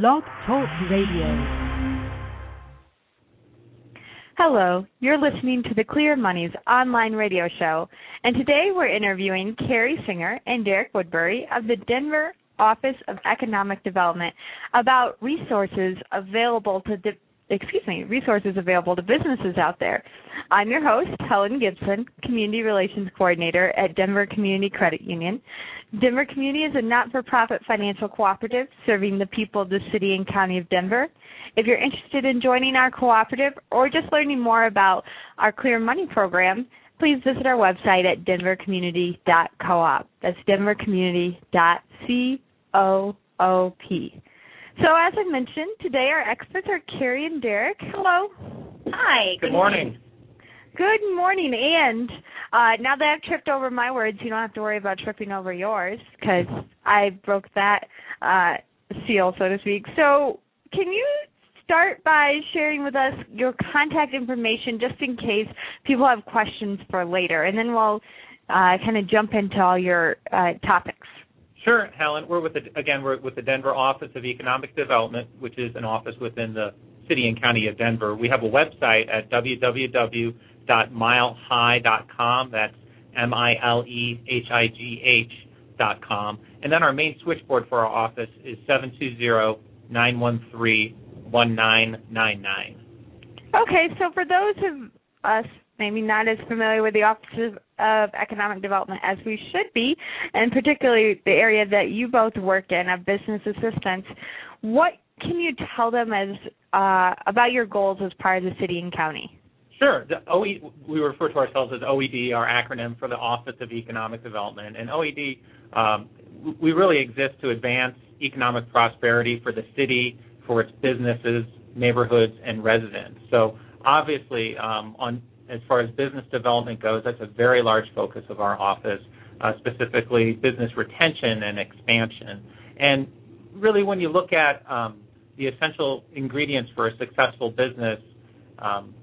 Blog Talk Radio. Hello, you're listening to the Clear Money's online radio show, and today we're interviewing Carrie Singer and Derek Woodbury of the Denver Office of Economic Development about resources available to di- excuse me, resources available to businesses out there. I'm your host, Helen Gibson, Community Relations Coordinator at Denver Community Credit Union. Denver Community is a not-for-profit financial cooperative serving the people of the city and county of Denver. If you're interested in joining our cooperative or just learning more about our Clear Money program, please visit our website at denvercommunity.coop. That's denvercommunity.coop. So as I mentioned, today our experts are Carrie and Derek. Hello. Hi. Good morning. Good morning. And uh, now that I've tripped over my words, you don't have to worry about tripping over yours because I broke that uh, seal, so to speak. So can you start by sharing with us your contact information just in case people have questions for later, and then we'll uh, kind of jump into all your uh, topics. Sure, Helen. We're with the, again, we're with the Denver Office of Economic Development, which is an office within the city and county of Denver. We have a website at www.milehigh.com. That's M I L E H I G H dot com. And then our main switchboard for our office is 720-913-1999. Okay, so for those of us maybe not as familiar with the Office of Economic Development as we should be, and particularly the area that you both work in of business assistance, what can you tell them as uh, about your goals as part of the city and county? Sure. OE, we refer to ourselves as OED, our acronym for the Office of Economic Development. And OED, um, we really exist to advance economic prosperity for the city, for its businesses, neighborhoods, and residents. So obviously, um, on as far as business development goes, that's a very large focus of our office, uh, specifically business retention and expansion. And really, when you look at um, the essential ingredients for a successful business, um,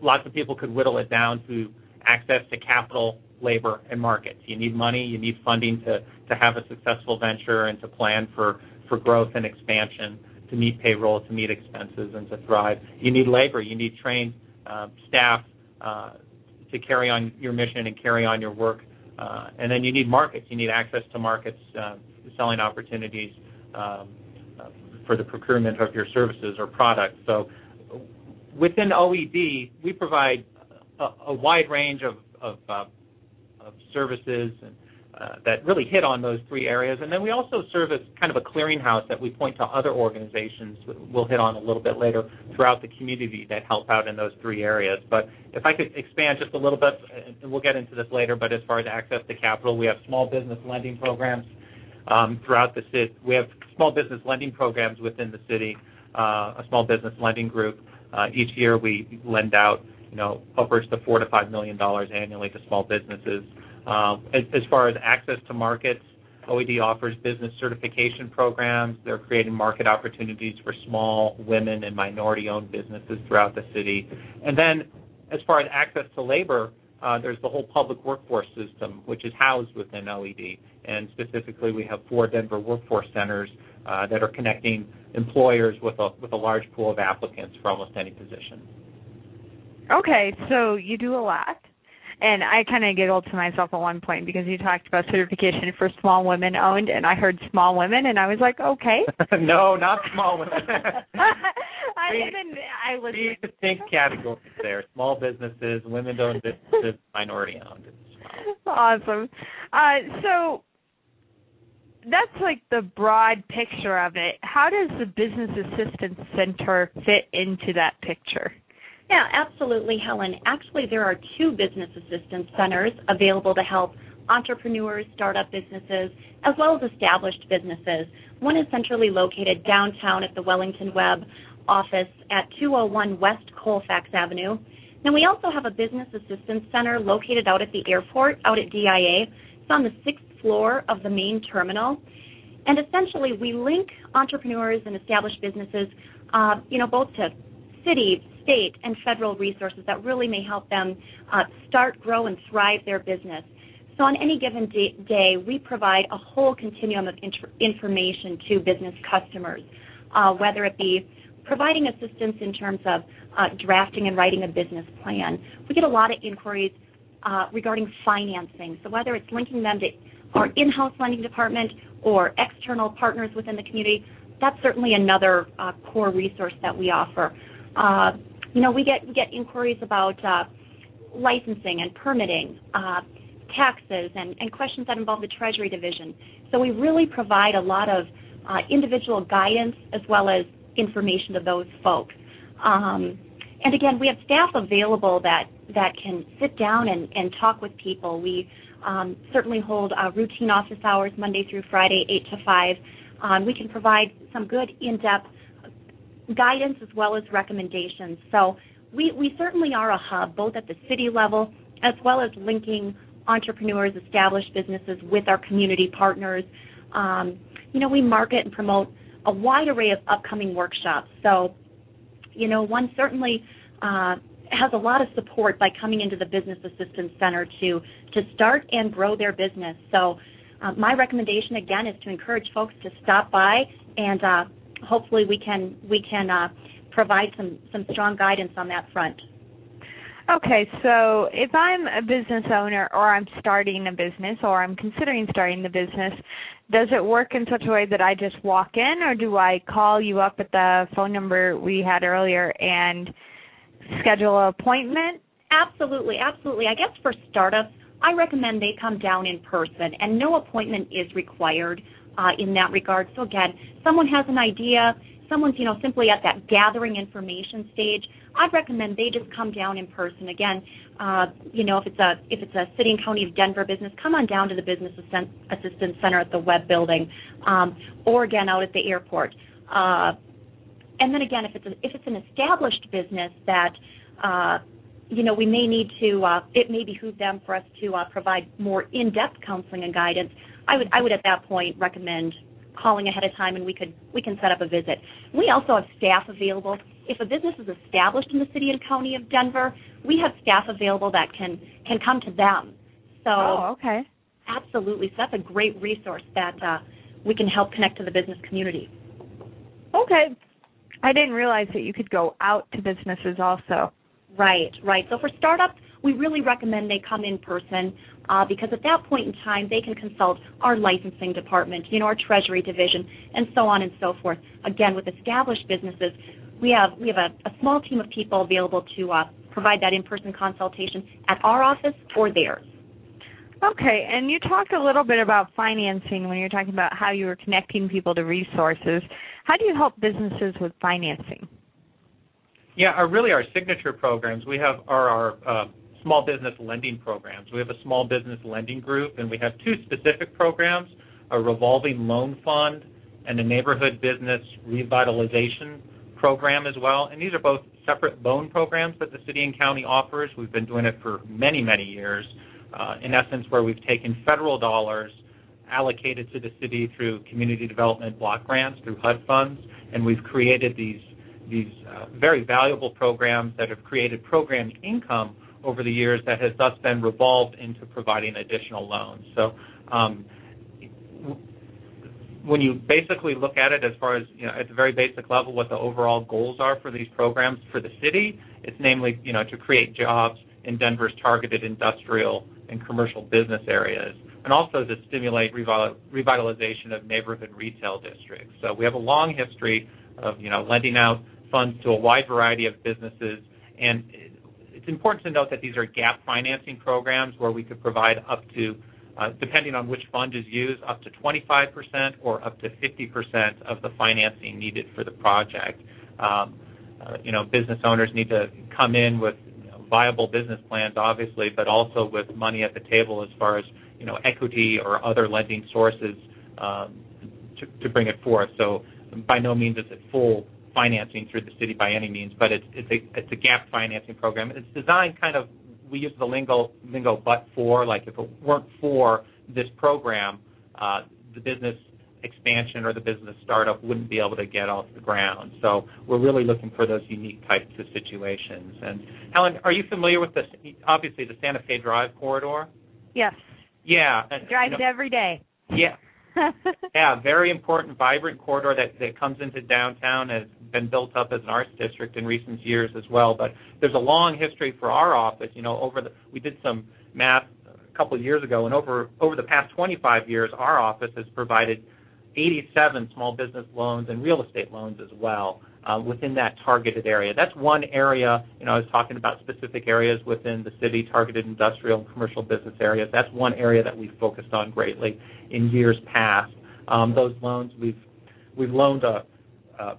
lots of people could whittle it down to access to capital, labor, and markets. You need money, you need funding to, to have a successful venture and to plan for, for growth and expansion, to meet payroll, to meet expenses, and to thrive. You need labor, you need trained uh, staff to carry on your mission and carry on your work. Uh, and then you need markets. You need access to markets, uh, selling opportunities um, uh, for the procurement of your services or products. So within OED, we provide a, a wide range of, of, uh, of services and uh, that really hit on those three areas. And then we also serve as kind of a clearinghouse that we point to other organizations we'll hit on a little bit later throughout the community that help out in those three areas. But if I could expand just a little bit, and we'll get into this later, but as far as access to capital, we have small business lending programs um, throughout the city. We have small business lending programs within the city, uh, a small business lending group. Uh, each year we lend out, you know, upwards to four to five million dollars annually to small businesses. Um, as, far as access to markets, OED offers business certification programs. They're creating market opportunities for small, women, and minority owned businesses throughout the city. And then, as far as access to labor, uh, there's the whole public workforce system, which is housed within OED. And specifically, we have four Denver workforce centers uh, that are connecting employers with a, with a large pool of applicants for almost any position. Okay, so you do a lot. And I kind of giggled to myself at one point because you talked about certification for small women owned, and I heard small women, and I was like, okay. no, not small women. I didn't. I was. Three distinct categories there: small businesses, women-owned businesses, minority-owned. Awesome. Uh, so that's like the broad picture of it. How does the Business Assistance Center fit into that picture? Yeah, absolutely, Helen. Actually, there are two business assistance centers available to help entrepreneurs, startup businesses, as well as established businesses. One is centrally located downtown at the Wellington Webb office at 201 West Colfax Avenue. Now, we also have a business assistance center located out at the airport, out at DIA. It's on the sixth floor of the main terminal. And essentially, we link entrepreneurs and established businesses, uh, you know, both to city, state, and federal resources that really may help them uh, start, grow, and thrive their business. So on any given day, we provide a whole continuum of information to business customers. uh, whether it be providing assistance in terms of uh, drafting and writing a business plan. We get a lot of inquiries uh, regarding financing. So whether it's linking them to our in-house lending department or external partners within the community, that's certainly another uh, core resource that we offer. You know, we get we get inquiries about uh, licensing and permitting, uh, taxes, and, and questions that involve the Treasury Division. So we really provide a lot of uh, individual guidance as well as information to those folks. Um, and again, we have staff available that that can sit down and, and talk with people. We um, certainly hold uh, routine office hours Monday through Friday, 8 to 5. Um, we can provide some good in-depth guidance as well as recommendations. So we, we certainly are a hub both at the city level as well as linking entrepreneurs, established businesses with our community partners. Um, you know, we market and promote a wide array of upcoming workshops. So, you know, one certainly uh, has a lot of support by coming into the Business Assistance Center to to start and grow their business. So, uh, my recommendation again is to encourage folks to stop by and uh, hopefully we can we can uh, provide some some strong guidance on that front. Okay, so if I'm a business owner or I'm starting a business or I'm considering starting the business, does it work in such a way that I just walk in or do I call you up at the phone number we had earlier and schedule an appointment? Absolutely, absolutely. I guess for startups, I recommend they come down in person and no appointment is required uh, in that regard. So again, someone has an idea, someone's you know simply at that gathering information stage, I'd recommend they just come down in person. Again, uh, you know if it's a if it's a city and county of Denver business, come on down to the business assistance center at the Webb building, um, or again out at the airport. Uh, and then again, if it's a, if it's an established business that uh, you know, we may need to, uh, it may behoove them for us to uh, provide more in-depth counseling and guidance. I would, I would at that point recommend calling ahead of time and we could we can set up a visit. We also have staff available. If a business is established in the city and county of Denver, we have staff available that can can come to them. So Oh, okay. Absolutely. So that's a great resource that uh, we can help connect to the business community. Okay. I didn't realize that you could go out to businesses also. Right, right. So for startups, we really recommend they come in person uh, because at that point in time they can consult our licensing department, you know, our treasury division, and so on and so forth. Again, with established businesses, we have we have a, a small team of people available to uh, provide that in-person consultation at our office or theirs. Okay, and you talked a little bit about financing when you're talking about how you were connecting people to resources. How do you help businesses with financing? Yeah, our, really our signature programs we have are our uh, small business lending programs. We have a small business lending group, and we have two specific programs: a revolving loan fund and a neighborhood business revitalization program as well. And these are both separate loan programs that the city and county offers. We've been doing it for many, many years. Uh, in essence, where we've taken federal dollars allocated to the city through community development block grants through HUD funds, and we've created these these uh, very valuable programs that have created program income over the years that has thus been revolved into providing additional loans. So um, when you basically look at it as far as you know, at the very basic level, what the overall goals are for these programs for the city, it's namely you know to create jobs in Denver's targeted industrial and commercial business areas, and also to stimulate revitalization of neighborhood retail districts. So we have a long history of you know lending out funds to a wide variety of businesses, and it's important to note that these are gap financing programs where we could provide up to, uh, depending on which fund is used, up to 25% or up to 50% of the financing needed for the project. Um, uh, you know, business owners need to come in with viable business plans, obviously, but also with money at the table as far as you know equity or other lending sources um, to bring it forth. So by no means is it full financing through the city by any means, but it's it's a it's a gap financing program. It's designed kind of we use the lingo lingo but for like if it weren't for this program, uh, the business expansion or the business startup wouldn't be able to get off the ground. So we're really looking for those unique types of situations. And Helen, are you familiar with the obviously the Santa Fe Drive corridor? Yes. Yeah. Drive you know, every day. Yeah. yeah, very important, vibrant corridor that, that comes into downtown has been built up as an arts district in recent years as well. But there's a long history for our office. You know, over the we did some math a couple of years ago, and over over the past 25 years, our office has provided 87 small business loans and real estate loans as well uh, within that targeted area. That's one area, you know, I was talking about specific areas within the city, targeted industrial and commercial business areas. That's one area that we've focused on greatly in years past. Um, those loans we've we've loaned a, uh,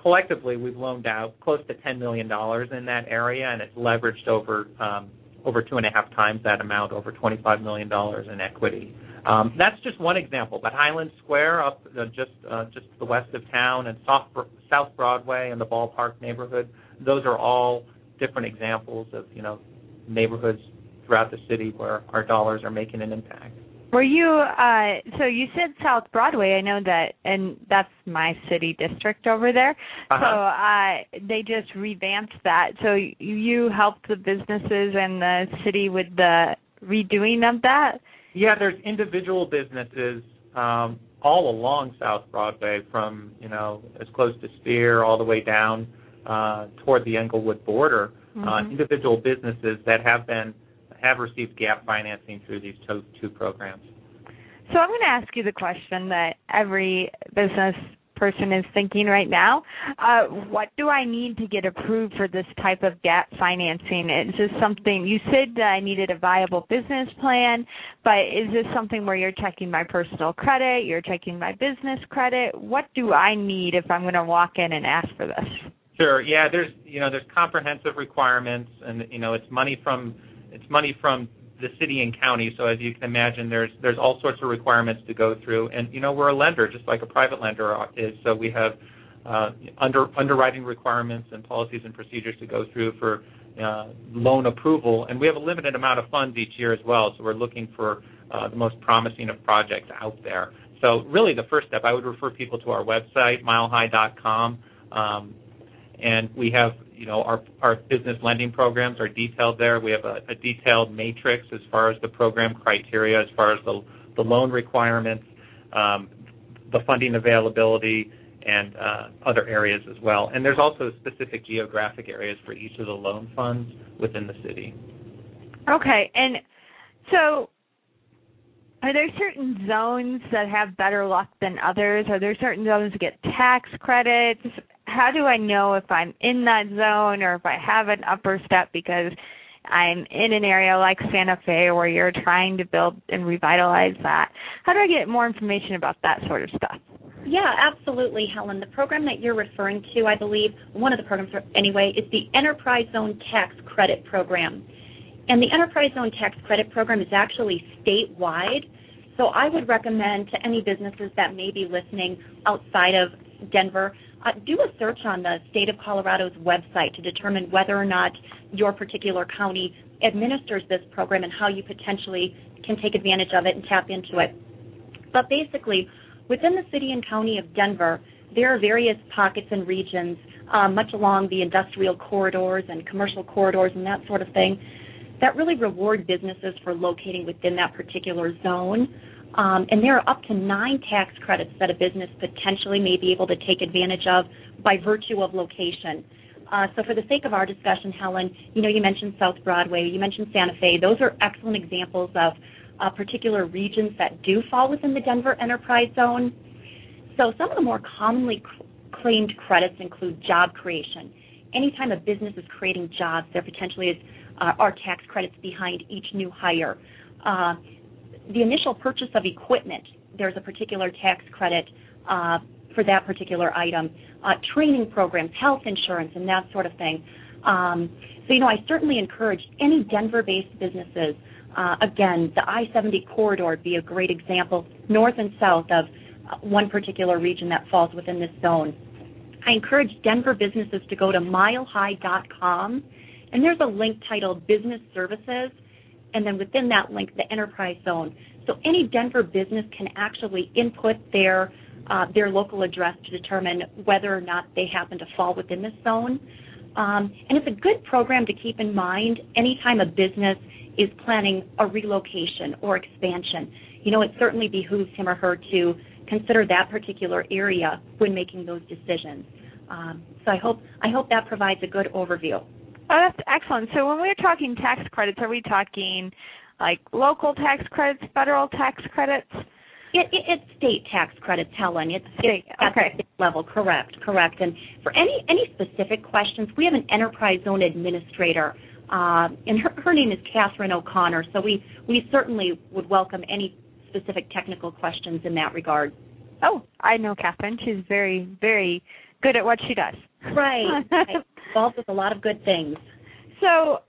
collectively we've loaned out close to $10 million in that area, and it's leveraged over um, over two and a half times that amount, over $25 million in equity. Um, that's just one example. But Highland Square, up uh, just uh, just to the west of town, and South, South Broadway and the Ballpark neighborhood, those are all different examples of you know neighborhoods throughout the city where our dollars are making an impact. Were you uh so you said South Broadway, I know that and that's my city district over there. Uh-huh. So uh they just revamped that. So you helped the businesses and the city with the redoing of that? Yeah, there's individual businesses um, all along South Broadway, from you know as close to Speer all the way down uh, toward the Englewood border. Uh, mm-hmm. Uh, individual businesses that have been have received gap financing through these two, two programs. So I'm going to ask you the question that every business person is thinking right now. Uh, what do I need to get approved for this type of gap financing? Is this something you said I needed a viable business plan, but is this something where you're checking my personal credit, you're checking my business credit? What do I need if I'm going to walk in and ask for this? Sure. Yeah, there's you know there's comprehensive requirements, and you know it's money from it's money from the city and county. So as you can imagine, there's there's all sorts of requirements to go through, and you know we're a lender just like a private lender is. So we have uh, under underwriting requirements and policies and procedures to go through for uh, loan approval, and we have a limited amount of funds each year as well. So we're looking for uh, the most promising of projects out there. So really, the first step I would refer people to our website milehigh.com, um, and we have you know, our, business lending programs are detailed there. We have a, detailed matrix as far as the program criteria, as far as the, the loan requirements, um, the funding availability, and uh, other areas as well. And there's also specific geographic areas for each of the loan funds within the city. Okay, and so are there certain zones that have better luck than others? Are there certain zones that get tax credits? How do I know if I'm in that zone or if I have an upper step because I'm in an area like Santa Fe where you're trying to build and revitalize that? How do I get more information about that sort of stuff? Yeah, absolutely, Helen. The program that you're referring to, I believe, one of the programs anyway, is the Enterprise Zone Tax Credit Program. And the Enterprise Zone Tax Credit Program is actually statewide. So I would recommend to any businesses that may be listening outside of Denver uh, do a search on the state of Colorado's website to determine whether or not your particular county administers this program and how you potentially can take advantage of it and tap into it. But basically, within the city and county of Denver, there are various pockets and regions, uh, much along the industrial corridors and commercial corridors and that sort of thing, that really reward businesses for locating within that particular zone. Um, and there are up to nine tax credits that a business potentially may be able to take advantage of by virtue of location. Uh, so for the sake of our discussion, Helen, you know, you mentioned South Broadway, you mentioned Santa Fe. Those are excellent examples of uh, particular regions that do fall within the Denver Enterprise Zone. So some of the more commonly claimed credits include job creation. Anytime a business is creating jobs, there potentially is uh, are tax credits behind each new hire. Uh, the initial purchase of equipment, there's a particular tax credit uh, for that particular item. Uh, training programs, health insurance, and that sort of thing. Um, so, you know, I certainly encourage any Denver-based businesses. Uh, again, the I-70 corridor would be a great example, north and south of uh, one particular region that falls within this zone. I encourage Denver businesses to go to milehigh.com, and there's a link titled Business Services and then within that link, the enterprise zone. So any Denver business can actually input their uh, their local address to determine whether or not they happen to fall within this zone. Um, and it's a good program to keep in mind anytime a business is planning a relocation or expansion. You know, it certainly behooves him or her to consider that particular area when making those decisions. Um, so I hope I hope that provides a good overview. Oh, that's excellent. So when we're talking tax credits, are we talking like local tax credits, federal tax credits? It, it, it's state tax credits, Helen. It's state. It's at okay. the level, correct, correct. And for any any specific questions, we have an enterprise zone administrator, uh, and her, her name is Catherine O'Connor. So we we certainly would welcome any specific technical questions in that regard. Oh, I know Catherine. She's very very good at what she does. Right. right. Involved with a lot of good things. So,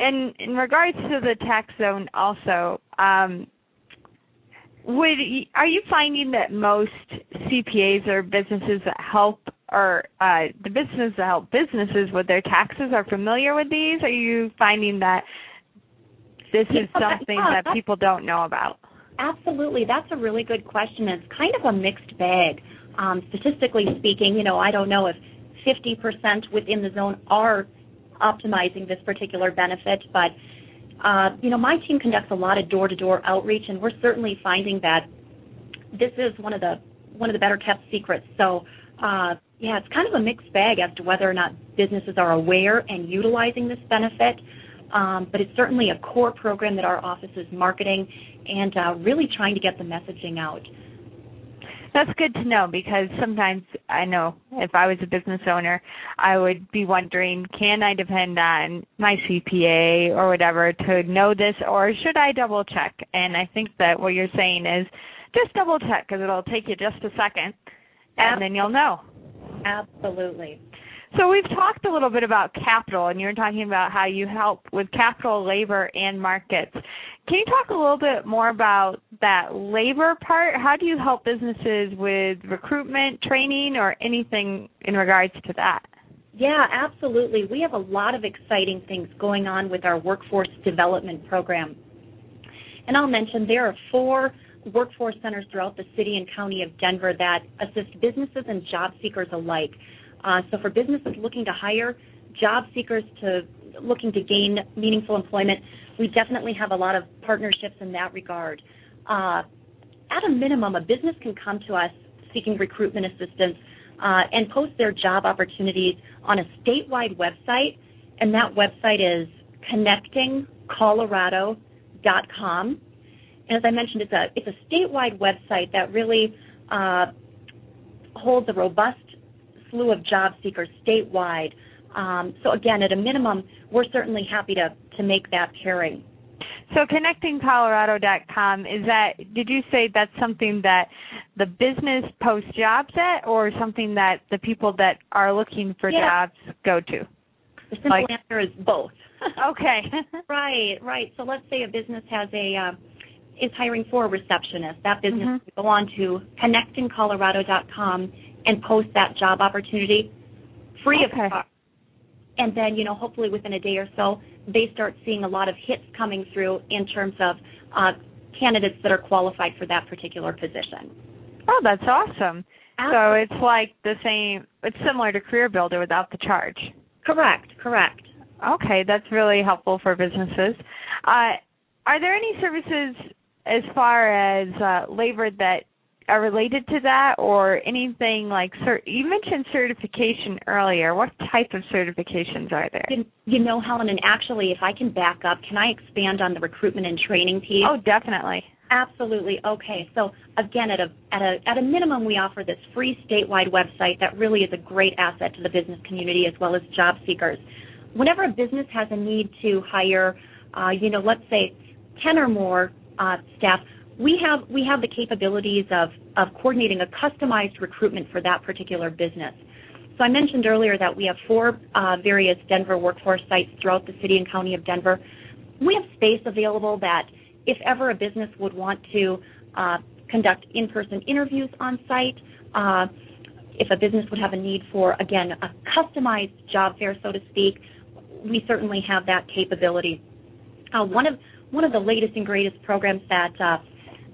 in in regards to the tax zone, also, um, would are you finding that most CPAs or businesses that help or uh, the businesses that help businesses with their taxes are familiar with these? Are you finding that this is something yeah, that people don't know about? Absolutely, that's a really good question. It's kind of a mixed bag. Um, statistically speaking, you know, I don't know if 50% within the zone are optimizing this particular benefit, but uh, you know, my team conducts a lot of door-to-door outreach, and we're certainly finding that this is one of the one of the better kept secrets. So, uh, yeah, it's kind of a mixed bag as to whether or not businesses are aware and utilizing this benefit. Um, but it's certainly a core program that our office is marketing and uh, really trying to get the messaging out. That's good to know because sometimes I know if I was a business owner, I would be wondering, can I depend on my CPA or whatever to know this or should I double check? And I think that what you're saying is just double check because it'll take you just a second and then you'll know. Absolutely. So we've talked a little bit about capital, and you're talking about how you help with capital, labor, and markets. Can you talk a little bit more about that labor part? How do you help businesses with recruitment, training, or anything in regards to that? Yeah, absolutely. We have a lot of exciting things going on with our workforce development program. And I'll mention there are four workforce centers throughout the city and county of Denver that assist businesses and job seekers alike. Uh, so for businesses looking to hire, job seekers to looking to gain meaningful employment, we definitely have a lot of partnerships in that regard. Uh, at a minimum, a business can come to us seeking recruitment assistance uh, and post their job opportunities on a statewide website, and that website is connectingcolorado.com. And as I mentioned, it's a it's a statewide website that really uh, holds a robust slew of job seekers statewide. Um, so again, at a minimum, we're certainly happy to to make that pairing. So connectingcolorado.com is that did you say that's something that the business posts jobs at or something that the people that are looking for yeah. jobs go to? The simple like, answer is both. okay. right, right. So let's say a business has a uh, is hiring for a receptionist. That business mm-hmm. go on to connectingcolorado.com and post that job opportunity free okay. of cost. And then, you know, hopefully within a day or so, they start seeing a lot of hits coming through in terms of uh, candidates that are qualified for that particular position. Oh, that's awesome. Absolutely. So it's like the same, it's similar to Career Builder without the charge. Correct, correct. Okay, that's really helpful for businesses. Uh, are there any services as far as uh, labor that are related to that or anything like cert- you mentioned certification earlier. What type of certifications are there? You, you know helen and actually if i can back up can i expand on the recruitment and training piece? Oh definitely. Absolutely. Okay. So again at a at a at a minimum we offer this free statewide website that really is a great asset to the business community as well as job seekers. Whenever a business has a need to hire uh, you know let's say 10 or more uh, staff we have we have the capabilities of of coordinating a customized recruitment for that particular business. So I mentioned earlier that we have four uh, various Denver workforce sites throughout the city and county of Denver. We have space available that if ever a business would want to uh, conduct in-person interviews on site, uh, if a business would have a need for again a customized job fair, so to speak, we certainly have that capability. Uh, one of one of the latest and greatest programs that uh,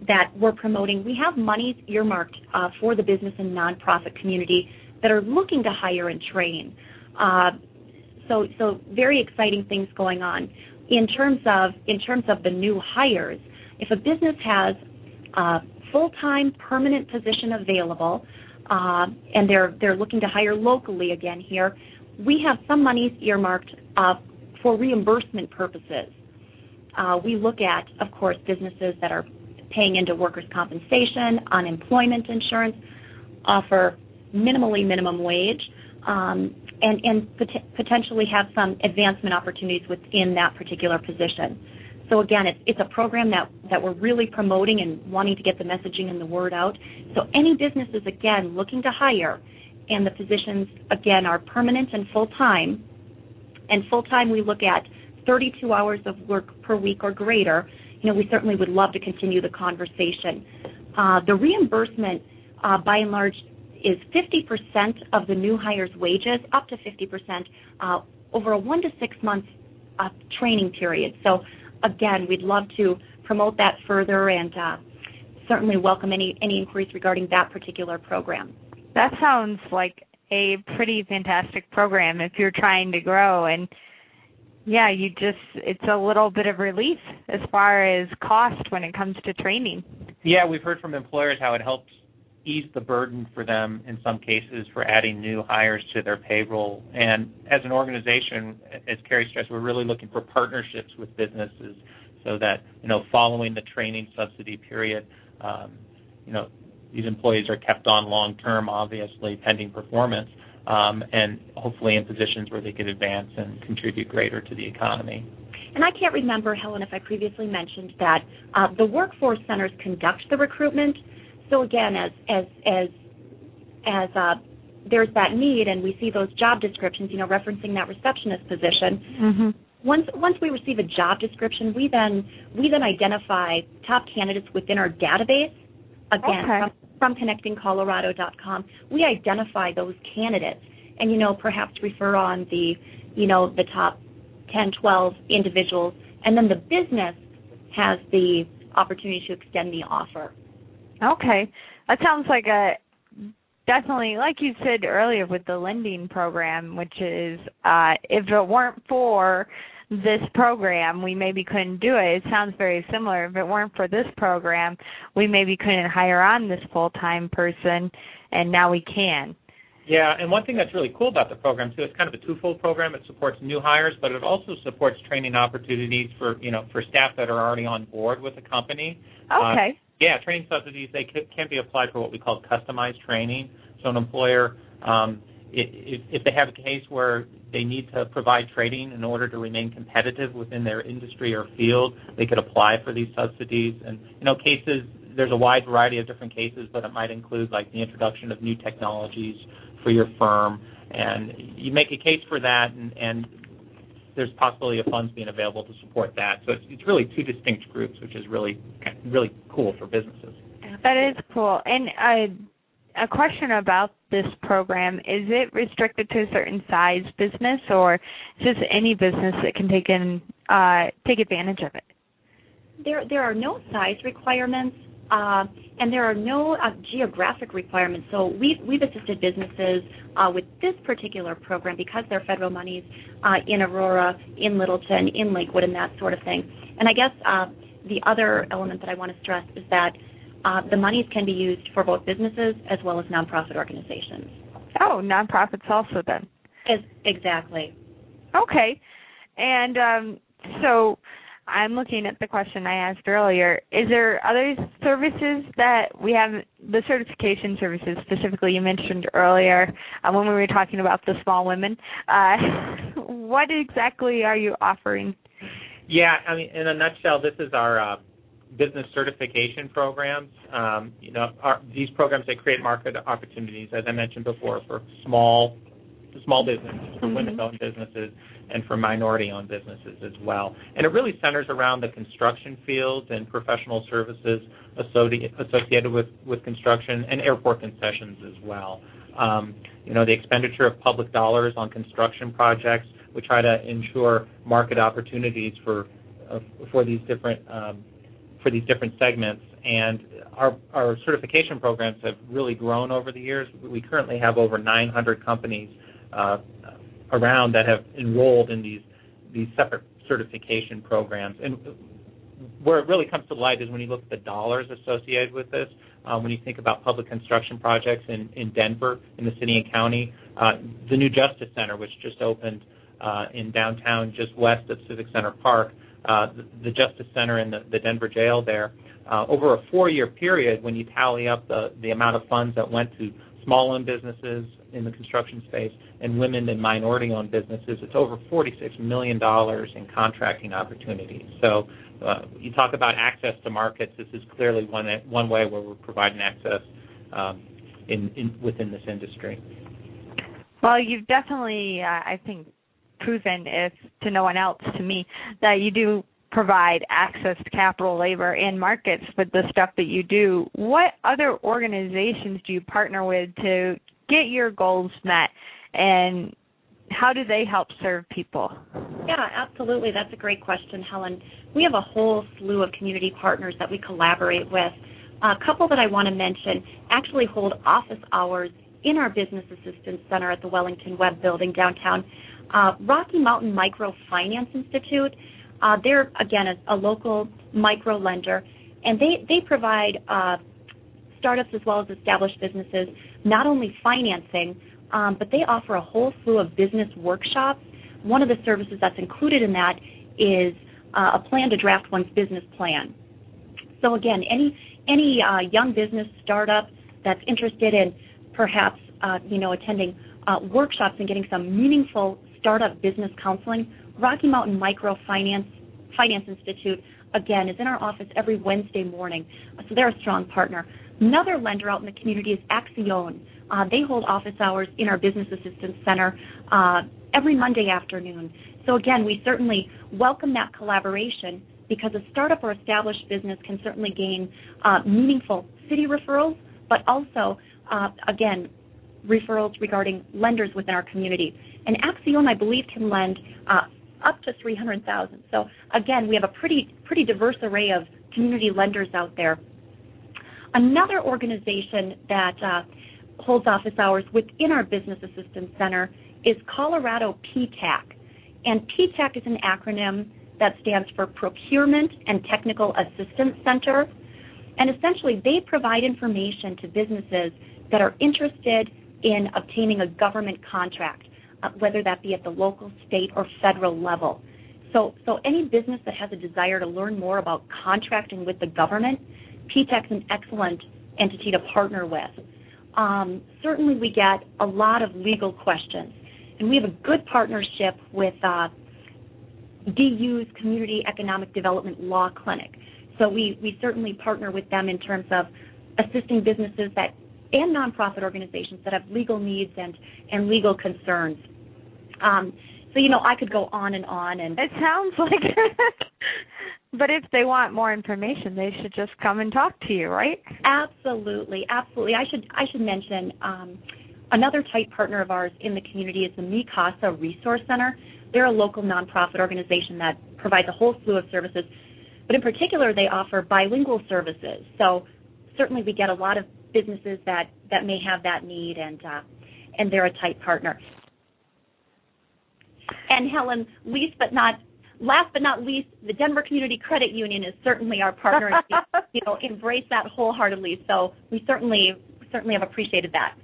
that we're promoting, we have monies earmarked uh, for the business and nonprofit community that are looking to hire and train. Uh, So so very exciting things going on. In terms of in terms of the new hires, if a business has a full-time permanent position available, uh, and they're they're looking to hire locally again here, we have some monies earmarked uh, for reimbursement purposes. Uh, we look at, of course, businesses that are paying into workers' compensation, unemployment insurance, offer minimally minimum wage, um, and, and pot- potentially have some advancement opportunities within that particular position. So again, it's, it's a program that, that we're really promoting and wanting to get the messaging and the word out. So any businesses, again, looking to hire, and the positions, again, are permanent and full-time, and full-time we look at 32 hours of work per week or greater, we certainly would love to continue the conversation. Uh, the reimbursement, uh, by and large, is 50% of the new hires' wages, up to 50%, uh, over a one to six month uh, training period. So, again, we'd love to promote that further and certainly welcome any any inquiries regarding that particular program. That sounds like a pretty fantastic program if you're trying to grow and yeah, you just it's a little bit of relief as far as cost when it comes to training. Yeah, we've heard from employers how it helps ease the burden for them in some cases for adding new hires to their payroll. And as an organization, as Carrie stressed, we're really looking for partnerships with businesses so that, you know, following the training subsidy period, um, you know, these employees are kept on long term, obviously, pending performance um, and hopefully in positions where they could advance and contribute greater to the economy. And I can't remember, Helen, if I previously mentioned that uh, the workforce centers conduct the recruitment. So again, as as as as uh, there's that need, and we see those job descriptions, you know, referencing that receptionist position. Mm-hmm. Once once we receive a job description, we then we then identify top candidates within our database. Again, okay. From connectingcolorado.com, we identify those candidates and, you know, perhaps refer on the, you know, the top 10, 12 individuals, and then the business has the opportunity to extend the offer. Okay. That sounds like a definitely like you said earlier with the lending program which is uh if it weren't for this program, we maybe couldn't do it. It sounds very similar. If it weren't for this program, we maybe couldn't hire on this full time person, and now we can. Yeah, and one thing that's really cool about the program too, it's kind of a twofold program. It supports new hires, but it also supports training opportunities for you know for staff that are already on board with the company. Okay. Uh, yeah, training subsidies they can be applied for what we call customized training. So an employer, um, if, they have a case where they need to provide training in order to remain competitive within their industry or field. They could apply for these subsidies. And, you know, cases, there's a wide variety of different cases, but it might include like the introduction of new technologies for your firm. And you make a case for that, and, and there's possibility of funds being available to support that. So it's, it's really two distinct groups, which is really, really cool for businesses. That is cool. And uh, a question about this program is it restricted to a certain size business or just any business that can take in uh, take advantage of it there there are no size requirements uh, and there are no uh, geographic requirements. So we've, we've assisted businesses uh, with this particular program because they're federal monies uh, in Aurora, in Littleton, in Lakewood, and that sort of thing. And I guess uh, the other element that I want to stress is that the monies can be used for both businesses as well as nonprofit organizations. Oh, nonprofits also then. As, exactly. Okay. And um, so I'm looking at the question I asked earlier. Is there other services that we have, the certification services specifically you mentioned earlier uh, when we were talking about the small women? Uh, what exactly are you offering? Yeah, I mean, in a nutshell, this is our uh, business certification programs. Um, you know, these programs they create market opportunities, as I mentioned before, for small small businesses, for mm-hmm. women-owned businesses, and for minority-owned businesses as well. And it really centers around the construction fields and professional services associated with with construction and airport concessions as well. Um, you know, the expenditure of public dollars on construction projects. We try to ensure market opportunities for uh, for these different um, for these different segments. And our, our certification programs have really grown over the years. We currently have over 900 companies uh, around that have enrolled in these these separate certification programs. And where it really comes to light is when you look at the dollars associated with this. Um, when you think about public construction projects in, in Denver, in the city and county, uh, the new Justice Center, which just opened uh, in downtown, just west of Civic Center Park, the, the, Justice Center and the, the Denver jail there, uh, over a four-year period, when you tally up the, the amount of funds that went to small-owned businesses in the construction space and women and minority-owned businesses, it's over $46 million in contracting opportunities. So uh, you talk about access to markets. This is clearly one one way where we're providing access um, in, in, within this industry. Well, you've definitely, uh, I think, proven, if to no one else, to me, that you do provide access to capital, labor, and markets with the stuff that you do. What other organizations do you partner with to get your goals met, and how do they help serve people? Yeah, absolutely. That's a great question, Helen. We have a whole slew of community partners that we collaborate with. A couple that I want to mention actually hold office hours in our Business Assistance Center at the Wellington Webb Building downtown. Uh, Rocky Mountain Microfinance Institute uh, they're again a, a local micro lender, and they they provide uh, startups as well as established businesses not only financing, um, but they offer a whole slew of business workshops. One of the services that's included in that is uh, a plan to draft one's business plan. So again, any any uh, young business startup that's interested in perhaps uh, you know attending uh, workshops and getting some meaningful startup business counseling Rocky Mountain Microfinance Finance Institute, again, is in our office every Wednesday morning. So they're a strong partner. Another lender out in the community is Accion. Uh, they hold office hours in our Business Assistance Center uh, every Monday afternoon. So again, we certainly welcome that collaboration because a startup or established business can certainly gain uh, meaningful city referrals, but also, uh, again, referrals regarding lenders within our community. And Accion, I believe, can lend uh, up to 300,000. So again, we have a pretty pretty diverse array of community lenders out there. Another organization that uh, holds office hours within our Business Assistance Center is Colorado PTAC. And PTAC is an acronym that stands for Procurement and Technical Assistance Center. And essentially, they provide information to businesses that are interested in obtaining a government contract. Whether that be at the local, state, or federal level. So, so any business that has a desire to learn more about contracting with the government, PTAC is an excellent entity to partner with. Um, certainly, we get a lot of legal questions, and we have a good partnership with uh, DU's Community Economic Development Law Clinic. So we, we certainly partner with them in terms of assisting businesses that and nonprofit organizations that have legal needs and, and legal concerns. Um, so you know, I could go on and on and It sounds like But if they want more information, they should just come and talk to you, right? Absolutely. Absolutely. I should I should mention um, another tight partner of ours in the community is the Mi Casa Resource Center. They're a local nonprofit organization that provides a whole slew of services, but in particular, they offer bilingual services. So certainly, we get a lot of businesses that that may have that need, and uh, and they're a tight partner. And Helen, least but not last but not least, the Denver Community Credit Union is certainly our partner. and, you know, embrace that wholeheartedly. So we certainly certainly have appreciated that.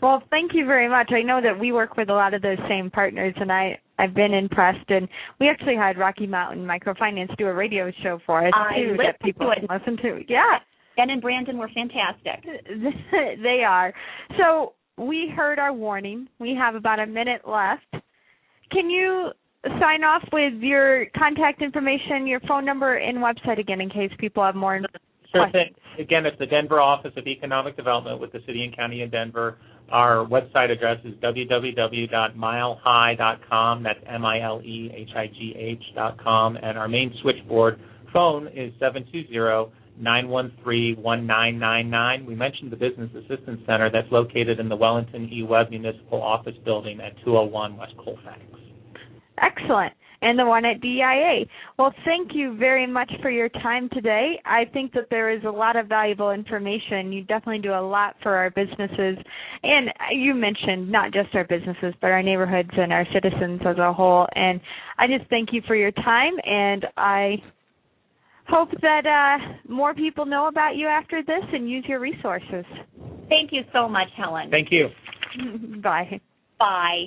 Well, thank you very much. I know that we work with a lot of those same partners, and I I've been impressed. And we actually had Rocky Mountain Microfinance do a radio show for us I too that people can listen to. Yeah, Ben and Brandon were fantastic. they are. So we heard our warning. We have about a minute left can you sign off with your contact information, your phone number, and website again in case people have more Sure questions? thing. Again, it's the Denver Office of Economic Development with the City and County of Denver. Our website address is www.milehigh.com. That's M-I-L-E-H-I-G-H.com. And our main switchboard phone is 720 913 1999. We mentioned the Business Assistance Center that's located in the Wellington E. Webb Municipal Office Building at 201 West Colfax. Excellent. and the one at DIA. Well, thank you very much for your time today. I think that there is a lot of valuable information. You definitely do a lot for our businesses, and you mentioned not just our businesses, but our neighborhoods and our citizens as a whole. And I just thank you for your time, and I hope that uh, more people know about you after this and use your resources. Thank you so much, Helen. Thank you. Bye. Bye.